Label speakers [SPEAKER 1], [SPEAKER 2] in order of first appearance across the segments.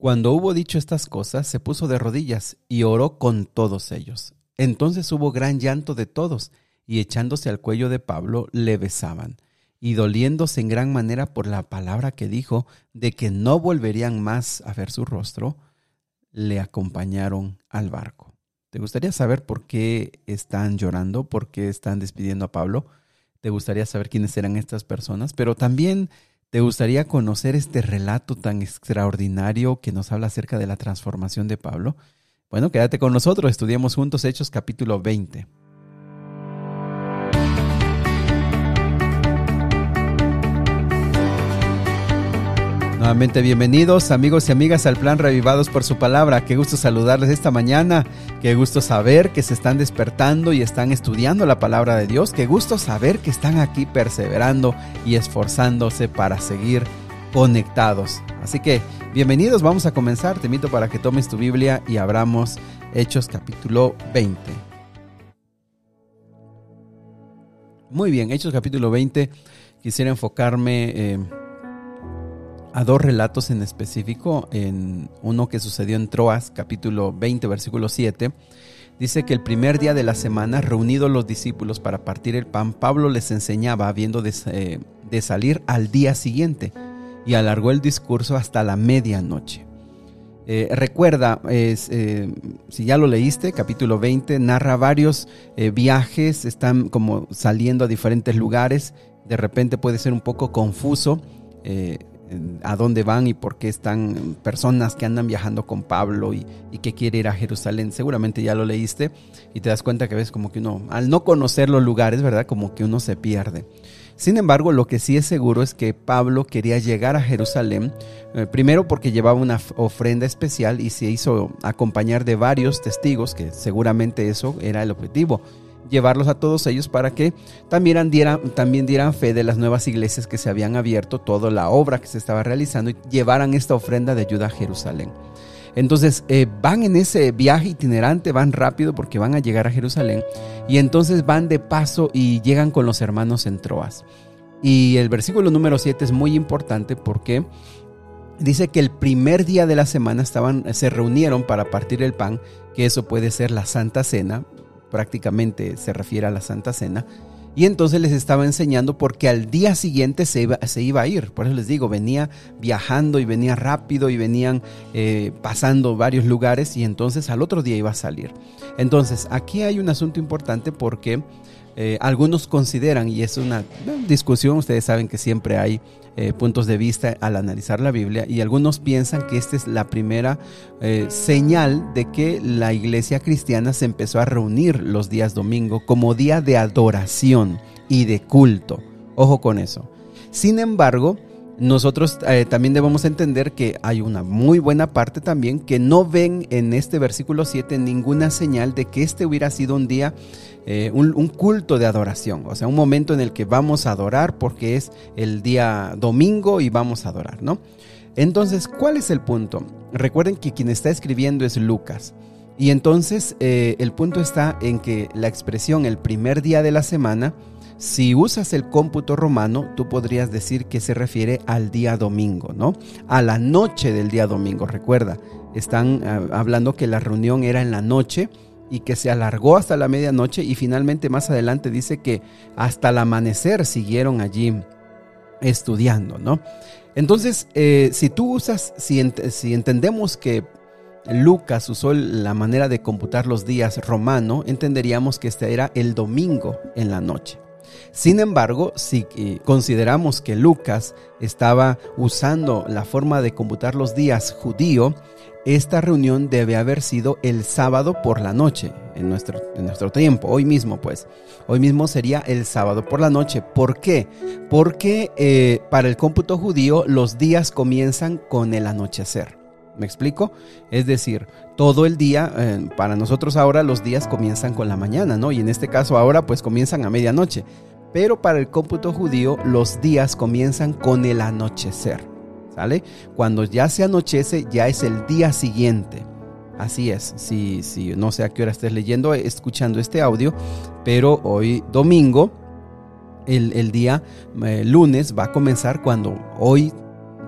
[SPEAKER 1] Cuando hubo dicho estas cosas, se puso de rodillas y oró con todos ellos. Entonces hubo gran llanto de todos, y echándose al cuello de Pablo, le besaban, y doliéndose en gran manera por la palabra que dijo de que no volverían más a ver su rostro, le acompañaron al barco. ¿Te gustaría saber por qué están llorando? ¿Por qué están despidiendo a Pablo? ¿Te gustaría saber quiénes eran estas personas? Pero también ¿Te gustaría conocer este relato tan extraordinario que nos habla acerca de la transformación de Pablo? Bueno, quédate con nosotros, estudiemos juntos Hechos capítulo 20. Nuevamente bienvenidos amigos y amigas al plan Revivados por su palabra. Qué gusto saludarles esta mañana. Qué gusto saber que se están despertando y están estudiando la palabra de Dios. Qué gusto saber que están aquí perseverando y esforzándose para seguir conectados. Así que bienvenidos, vamos a comenzar. Te invito para que tomes tu Biblia y abramos Hechos capítulo 20. Muy bien, Hechos capítulo 20. Quisiera enfocarme... Eh, a dos relatos en específico, en uno que sucedió en Troas, capítulo 20, versículo 7. Dice que el primer día de la semana, reunidos los discípulos para partir el pan, Pablo les enseñaba habiendo de, eh, salir al día siguiente y alargó el discurso hasta la medianoche. Eh, recuerda, eh, si ya lo leíste, capítulo 20 narra varios viajes, están como saliendo a diferentes lugares, de repente puede ser un poco confuso a dónde van y por qué están personas que andan viajando con Pablo y, que quiere ir a Jerusalén. Seguramente ya lo leíste y te das cuenta que ves como que uno, al no conocer los lugares, ¿verdad? Como que uno se pierde. Sin embargo, lo que sí es seguro es que Pablo quería llegar a Jerusalén, eh, primero porque llevaba una ofrenda especial y se hizo acompañar de varios testigos, que seguramente eso era el objetivo llevarlos a todos ellos para que también dieran, también dieran fe de las nuevas iglesias que se habían abierto, toda la obra que se estaba realizando y llevaran esta ofrenda de ayuda a Jerusalén. Entonces eh, van en ese viaje itinerante, van rápido porque van a llegar a Jerusalén y entonces van de paso y llegan con los hermanos en Troas. Y el versículo número 7 es muy importante porque dice que el primer día de la semana estaban, se reunieron para partir el pan, que eso puede ser la Santa Cena, prácticamente se refiere a la Santa Cena. Y entonces les estaba enseñando porque al día siguiente se iba, se iba a ir. Por eso les digo, venía viajando y venía rápido y venían eh, pasando varios lugares y entonces al otro día iba a salir. Entonces aquí hay un asunto importante porque eh, algunos consideran, y es una discusión, ustedes saben que siempre hay eh, puntos de vista al analizar la Biblia, y algunos piensan que esta es la primera eh, señal de que la iglesia cristiana se empezó a reunir los días domingo como día de adoración y de culto. Ojo con eso. Sin embargo, nosotros eh, también debemos entender que hay una muy buena parte también que no ven en este versículo 7 ninguna señal de que este hubiera sido un día, eh, un, culto de adoración, o sea, un momento en el que vamos a adorar porque es el día domingo y vamos a adorar, ¿no? Entonces, ¿cuál es el punto? Recuerden que quien está escribiendo es Lucas. Y entonces eh, el punto está en que la expresión el primer día de la semana si usas el cómputo romano, tú podrías decir que se refiere al día domingo, ¿no? A la noche del día domingo. Recuerda, están ah, hablando que la reunión era en la noche y que se alargó hasta la medianoche y finalmente más adelante dice que hasta el amanecer siguieron allí estudiando, ¿no? Entonces, eh, si tú usas, si, si entendemos que Lucas usó la manera de computar los días romano, entenderíamos que este era el domingo en la noche. Sin embargo, si eh, consideramos que Lucas estaba usando la forma de computar los días judío, esta reunión debe haber sido el sábado por la noche, en nuestro, en nuestro tiempo, hoy mismo pues. Hoy mismo sería el sábado por la noche. ¿Por qué? Porque eh, para el cómputo judío los días comienzan con el anochecer. ¿Me explico? Es decir, todo el día, eh, para nosotros ahora los días comienzan con la mañana, ¿no? Y en este caso ahora pues comienzan a medianoche. Pero para el cómputo judío los días comienzan con el anochecer. ¿Sale? Cuando ya se anochece ya es el día siguiente. Así es, si, no sé a qué hora estés leyendo, escuchando este audio, pero hoy domingo, el, día eh, lunes va a comenzar cuando hoy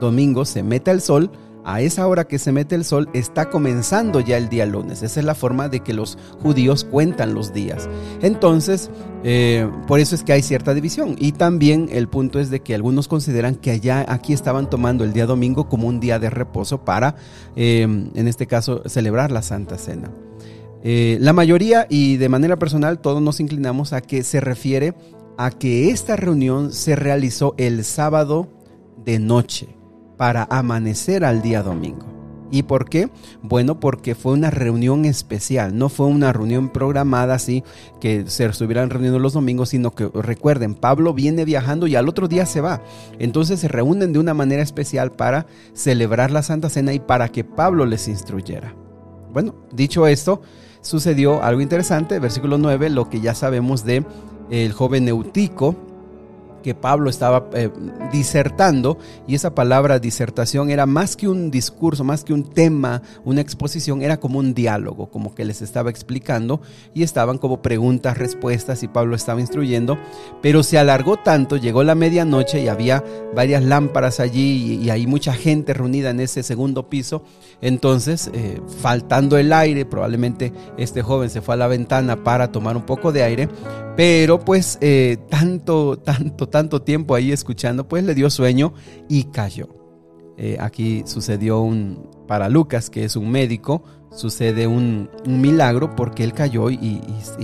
[SPEAKER 1] domingo se meta el sol a esa hora que se mete el sol está comenzando ya el día lunes. Esa es la forma de que los judíos cuentan los días. Entonces, eh, por eso es que hay cierta división. Y también el punto es de que algunos consideran que allá aquí estaban tomando el día domingo como un día de reposo para, eh, en este caso, celebrar la Santa Cena. Eh, la mayoría y de manera personal todos nos inclinamos a que se refiere a que esta reunión se realizó el sábado de noche para amanecer al día domingo. ¿Y por qué? Bueno, porque fue una reunión especial, no fue una reunión programada así que se estuvieran reuniendo los domingos, sino que recuerden, Pablo viene viajando y al otro día se va. Entonces se reúnen de una manera especial para celebrar la Santa Cena y para que Pablo les instruyera. Bueno, dicho esto, sucedió algo interesante, versículo 9, lo que ya sabemos de el joven Eutico, que Pablo estaba eh, disertando y esa palabra disertación era más que un discurso, más que un tema, una exposición, era como un diálogo, como que les estaba explicando y estaban como preguntas, respuestas y Pablo estaba instruyendo, pero se alargó tanto, llegó la medianoche y había varias lámparas allí y, hay mucha gente reunida en ese segundo piso, entonces eh, faltando el aire, probablemente este joven se fue a la ventana para tomar un poco de aire, pero pues eh, tanto, tanto, tanto tiempo ahí escuchando, pues le dio sueño y cayó. Eh, aquí sucedió un, para Lucas, que es un médico, sucede un, milagro porque él cayó y,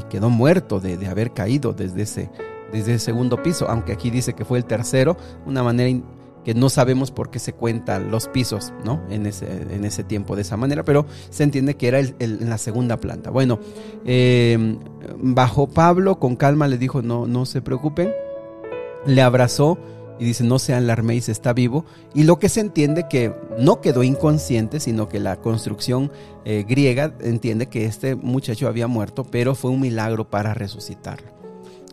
[SPEAKER 1] quedó muerto de, haber caído desde ese, desde el segundo piso, aunque aquí dice que fue el tercero, una manera que no sabemos por qué se cuentan los pisos, ¿no? En ese, en ese tiempo de esa manera, pero se entiende que era en la segunda planta. Bueno, eh, bajo Pablo, con calma le dijo, no, no se preocupen, le abrazó y dice, no se alarméis, está vivo. Y lo que se entiende que no quedó inconsciente, sino que la construcción eh, griega entiende que este muchacho había muerto, pero fue un milagro para resucitarlo.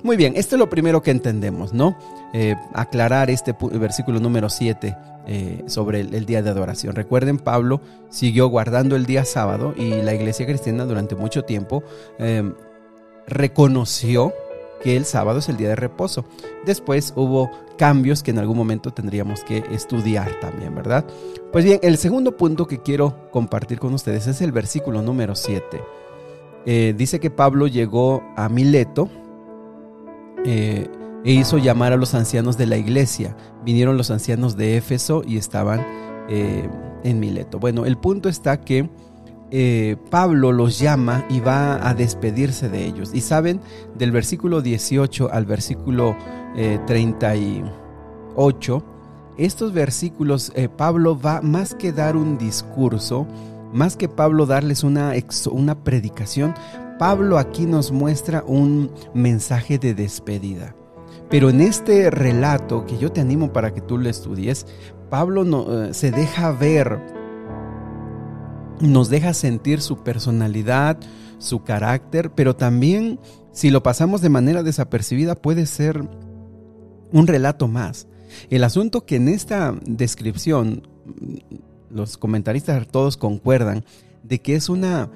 [SPEAKER 1] Muy bien, esto es lo primero que entendemos, ¿no? Eh, aclarar este versículo número 7 eh, sobre el, día de adoración. Recuerden, Pablo siguió guardando el día sábado y la iglesia cristiana durante mucho tiempo eh, reconoció que el sábado es el día de reposo. Después hubo cambios que en algún momento tendríamos que estudiar también, ¿verdad? Pues bien, el segundo punto que quiero compartir con ustedes es el versículo número 7. dice que Pablo llegó a Mileto, eh, e hizo llamar a los ancianos de la iglesia. Vinieron los ancianos de Éfeso y estaban eh, en Mileto. Bueno, el punto está que eh, Pablo los llama y va a despedirse de ellos. Y saben, del versículo 18 al versículo 38, estos versículos, Pablo va más que dar un discurso, más que Pablo darles una, una predicación, Pablo aquí nos muestra un mensaje de despedida. Pero en este relato que yo te animo para que tú lo estudies, Pablo no, eh, se deja ver, nos deja sentir su personalidad, su carácter, pero también si lo pasamos de manera desapercibida puede ser un relato más. El asunto que en esta descripción los comentaristas todos concuerdan de que es una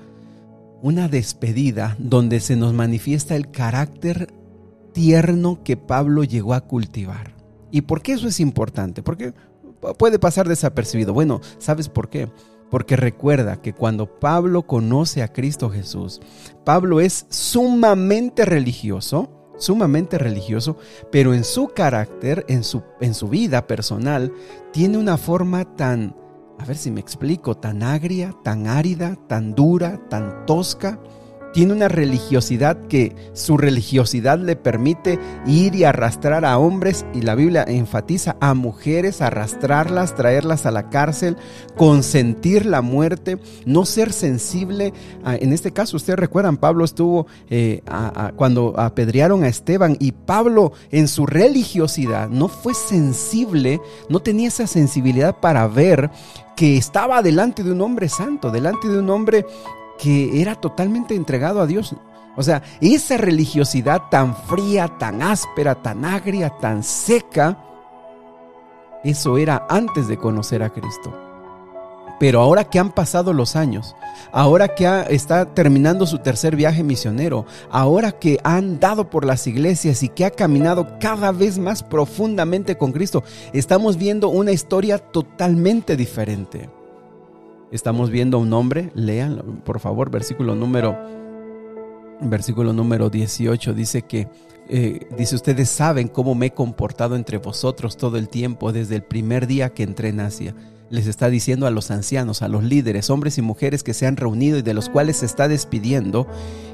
[SPEAKER 1] una despedida donde se nos manifiesta el carácter tierno que Pablo llegó a cultivar. ¿Y por qué eso es importante? Porque puede pasar desapercibido. Bueno, ¿sabes por qué? Porque recuerda que cuando Pablo conoce a Cristo Jesús, Pablo es sumamente religioso, sumamente religioso, pero en su carácter, en su, en su vida personal, tiene una forma tan a ver si me explico, tan agria, tan árida, tan dura, tan tosca, tiene una religiosidad que su religiosidad le permite ir y arrastrar a hombres y la Biblia enfatiza a mujeres, arrastrarlas, traerlas a la cárcel, consentir la muerte, no ser sensible. en este caso, ustedes recuerdan, Pablo estuvo eh, cuando apedrearon a Esteban y Pablo en su religiosidad no fue sensible, no tenía esa sensibilidad para ver que estaba delante de un hombre santo, delante de un hombre que era totalmente entregado a Dios. O sea, esa religiosidad tan fría, tan áspera, tan agria, tan seca, eso era antes de conocer a Cristo. Pero ahora que han pasado los años, ahora que está terminando su tercer viaje misionero, ahora que ha andado por las iglesias y que ha caminado cada vez más profundamente con Cristo, estamos viendo una historia totalmente diferente. Estamos viendo a un hombre, lean por favor, versículo número, versículo número 18, dice que, eh, dice, ustedes saben cómo me he comportado entre vosotros todo el tiempo, desde el primer día que entré en Asia. Les está diciendo a los ancianos, a los líderes, hombres y mujeres que se han reunido y de los cuales se está despidiendo,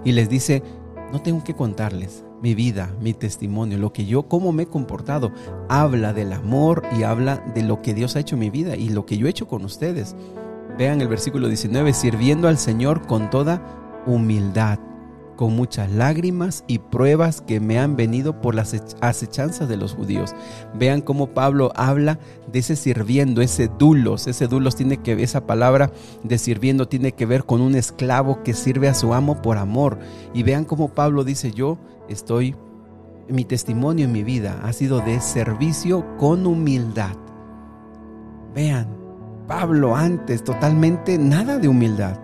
[SPEAKER 1] y les dice, no tengo que contarles mi vida, mi testimonio, lo que yo, cómo me he comportado. Habla del amor y habla de lo que Dios ha hecho en mi vida y lo que yo he hecho con ustedes. Vean el versículo 19, sirviendo al Señor con toda humildad, con muchas lágrimas y pruebas que me han venido por las acechanzas de los judíos. Vean cómo Pablo habla de ese sirviendo, ese dulos, ese dulos tiene que esa palabra de sirviendo tiene que ver con un esclavo que sirve a su amo por amor. Y vean cómo Pablo dice, "Yo estoy mi testimonio en mi vida ha sido de servicio con humildad." Vean, Pablo antes totalmente nada de humildad.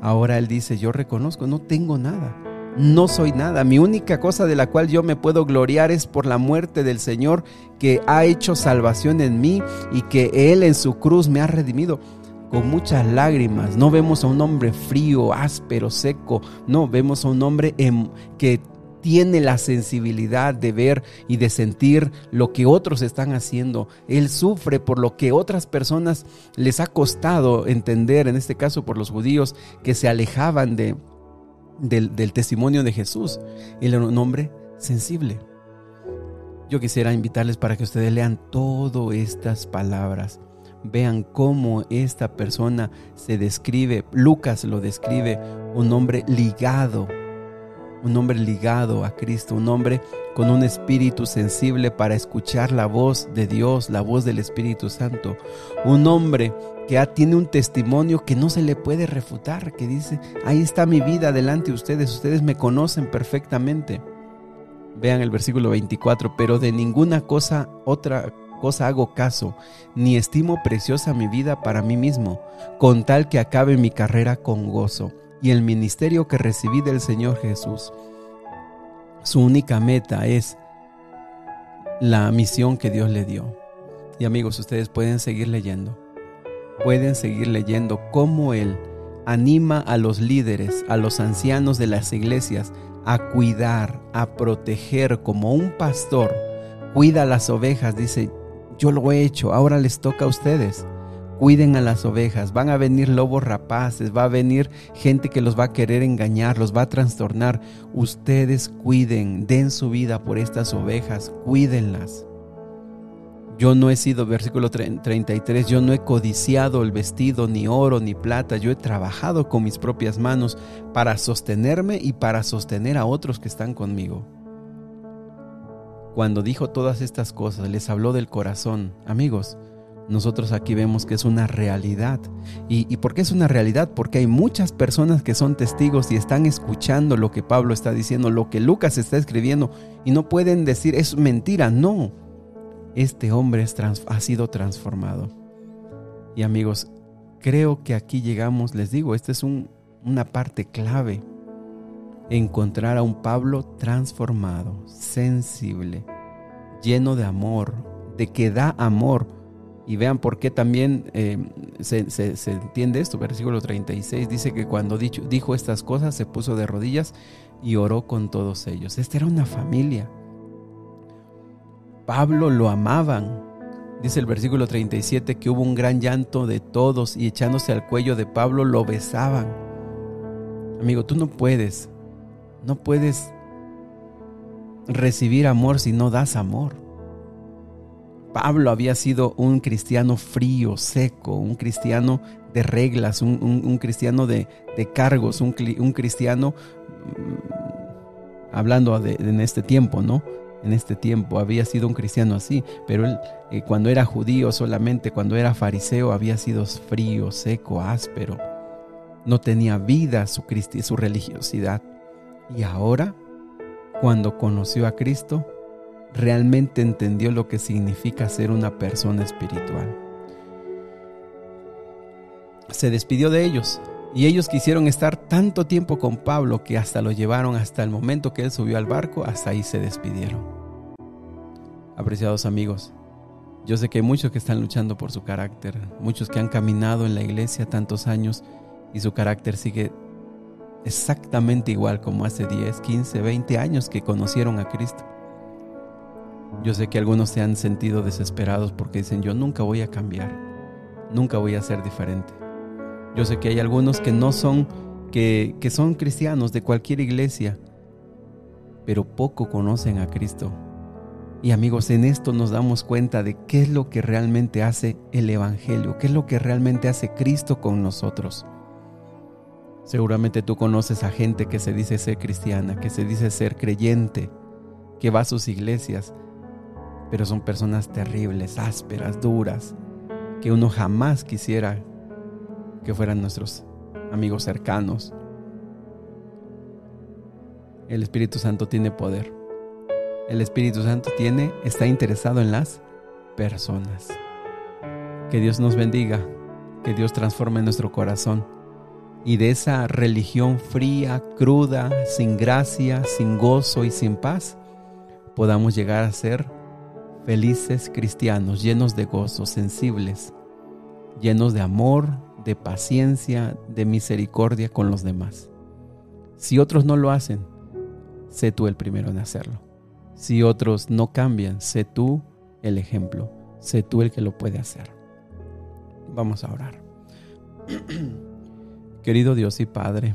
[SPEAKER 1] Ahora él dice, yo reconozco, no tengo nada. No soy nada. Mi única cosa de la cual yo me puedo gloriar es por la muerte del Señor que ha hecho salvación en mí y que Él en su cruz me ha redimido con muchas lágrimas. No vemos a un hombre frío, áspero, seco. No, vemos a un hombre que tiene la sensibilidad de ver y de sentir lo que otros están haciendo. Él sufre por lo que otras personas les ha costado entender, en este caso por los judíos que se alejaban de, del, del testimonio de Jesús. Él era un hombre sensible. Yo quisiera invitarles para que ustedes lean todas estas palabras. Vean cómo esta persona se describe, Lucas lo describe, un hombre ligado un hombre ligado a Cristo, un hombre con un espíritu sensible para escuchar la voz de Dios, la voz del Espíritu Santo, un hombre que tiene un testimonio que no se le puede refutar, que dice, ahí está mi vida delante de ustedes, ustedes me conocen perfectamente. Vean el versículo 24, pero de ninguna cosa otra cosa hago caso, ni estimo preciosa mi vida para mí mismo, con tal que acabe mi carrera con gozo y el ministerio que recibí del Señor Jesús. Su única meta es la misión que Dios le dio. Y amigos, ustedes pueden seguir leyendo. Pueden seguir leyendo cómo Él anima a los líderes, a los ancianos de las iglesias, a cuidar, a proteger como un pastor. Cuida las ovejas, dice, yo lo he hecho, ahora les toca a ustedes cuiden a las ovejas, van a venir lobos rapaces, va a venir gente que los va a querer engañar, los va a trastornar. Ustedes cuiden, den su vida por estas ovejas, cuídenlas. Yo no he sido, versículo 33, yo no he codiciado el vestido, ni oro, ni plata, yo he trabajado con mis propias manos para sostenerme y para sostener a otros que están conmigo. Cuando dijo todas estas cosas, les habló del corazón. Amigos, nosotros aquí vemos que es una realidad. ¿Y, por qué es una realidad? Porque hay muchas personas que son testigos y están escuchando lo que Pablo está diciendo, lo que Lucas está escribiendo, y no pueden decir es mentira. No, este hombre ha sido transformado. Y amigos, creo que aquí llegamos, les digo, esta es una parte clave. Encontrar a un Pablo transformado, sensible, lleno de amor, de que da amor y vean por qué también eh, se, entiende esto. Versículo 36 dice que cuando dicho, dijo estas cosas se puso de rodillas y oró con todos ellos. Esta era una familia. Pablo lo amaban. Dice el versículo 37 que hubo un gran llanto de todos y echándose al cuello de Pablo lo besaban. Amigo, tú no puedes, no puedes recibir amor si no das amor. Pablo había sido un cristiano frío, seco, un cristiano de reglas, un, cristiano de, cargos, un, cristiano, mm, hablando en este tiempo, ¿no? En este tiempo había sido un cristiano así, pero él eh, cuando era judío solamente, cuando era fariseo, había sido frío, seco, áspero. No tenía vida su, su religiosidad. Y ahora, cuando conoció a Cristo, realmente entendió lo que significa ser una persona espiritual. Se despidió de ellos y ellos quisieron estar tanto tiempo con Pablo que hasta lo llevaron hasta el momento que él subió al barco, hasta ahí se despidieron. Apreciados amigos, Yo sé que hay muchos que están luchando por su carácter, muchos que han caminado en la iglesia tantos años y su carácter sigue exactamente igual como hace 10, 15, 20 años que conocieron a Cristo. Yo sé que algunos se han sentido desesperados porque dicen yo nunca voy a cambiar, nunca voy a ser diferente. Yo sé que hay algunos que no son, que, que son cristianos de cualquier iglesia, pero poco conocen a Cristo. Y amigos, en esto nos damos cuenta de qué es lo que realmente hace el Evangelio, qué es lo que realmente hace Cristo con nosotros. Seguramente tú conoces a gente que se dice ser cristiana, que se dice ser creyente, que va a sus iglesias, pero son personas terribles, ásperas, duras, que uno jamás quisiera que fueran nuestros amigos cercanos. El Espíritu Santo tiene poder. El Espíritu Santo tiene, está interesado en las personas. Que Dios nos bendiga, que Dios transforme nuestro corazón y de esa religión fría, cruda, sin gracia, sin gozo y sin paz, podamos llegar a ser felices cristianos, llenos de gozo, sensibles, llenos de amor, de paciencia, de misericordia con los demás. Si otros no lo hacen, sé tú el primero en hacerlo. Si otros no cambian, sé tú el ejemplo, sé tú el que lo puede hacer. Vamos a orar. Querido Dios y Padre,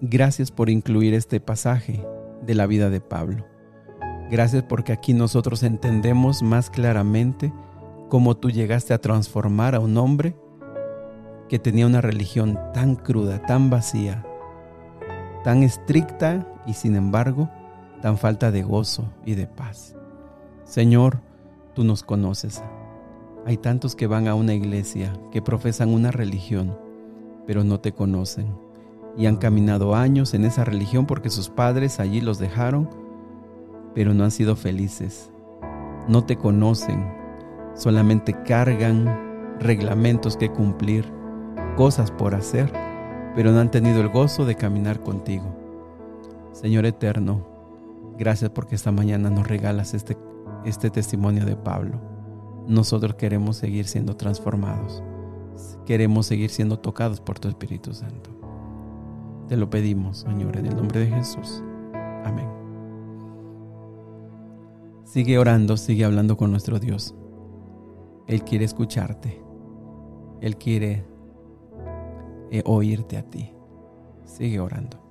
[SPEAKER 1] gracias por incluir este pasaje de la vida de Pablo. Gracias porque aquí nosotros entendemos más claramente cómo tú llegaste a transformar a un hombre que tenía una religión tan cruda, tan vacía, tan estricta y sin embargo tan falta de gozo y de paz. Señor, tú nos conoces. Hay tantos que van a una iglesia, que profesan una religión, pero no te conocen. Y han caminado años en esa religión porque sus padres allí los dejaron, pero no han sido felices. No te conocen, solamente cargan reglamentos que cumplir, cosas por hacer, pero no han tenido el gozo de caminar contigo. Señor eterno, gracias porque esta mañana nos regalas este, este testimonio de Pablo. Nosotros queremos seguir siendo transformados queremos seguir siendo tocados por tu Espíritu Santo. Te lo pedimos, Señor, en el nombre de Jesús. Amén. Sigue orando, sigue hablando con nuestro Dios. Él quiere escucharte. Él quiere eh, oírte a ti. Sigue orando.